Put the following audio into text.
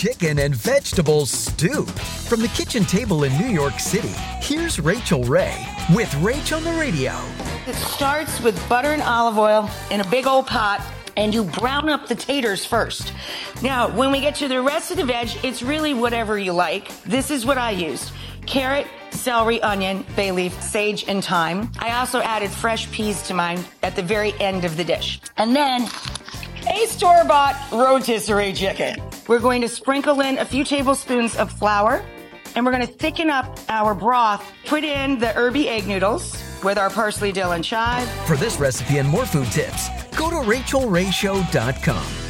Chicken and vegetable stew. From the kitchen table in New York City, here's Rachael Ray with Rach on the Radio. It starts with butter and olive oil in a big old pot, and you brown up the taters first. Now, when we get to the rest of the veg, it's really whatever you like. This is what I used carrot, celery, onion, bay leaf, sage, and thyme. I also added fresh peas to mine at the very end of the dish. And then a store bought rotisserie chicken. We're going to sprinkle in a few tablespoons of flour and we're going to thicken up our broth. Put in the herby egg noodles with our parsley, dill, and chive. For this recipe and more food tips, go to rachaelrayshow.com.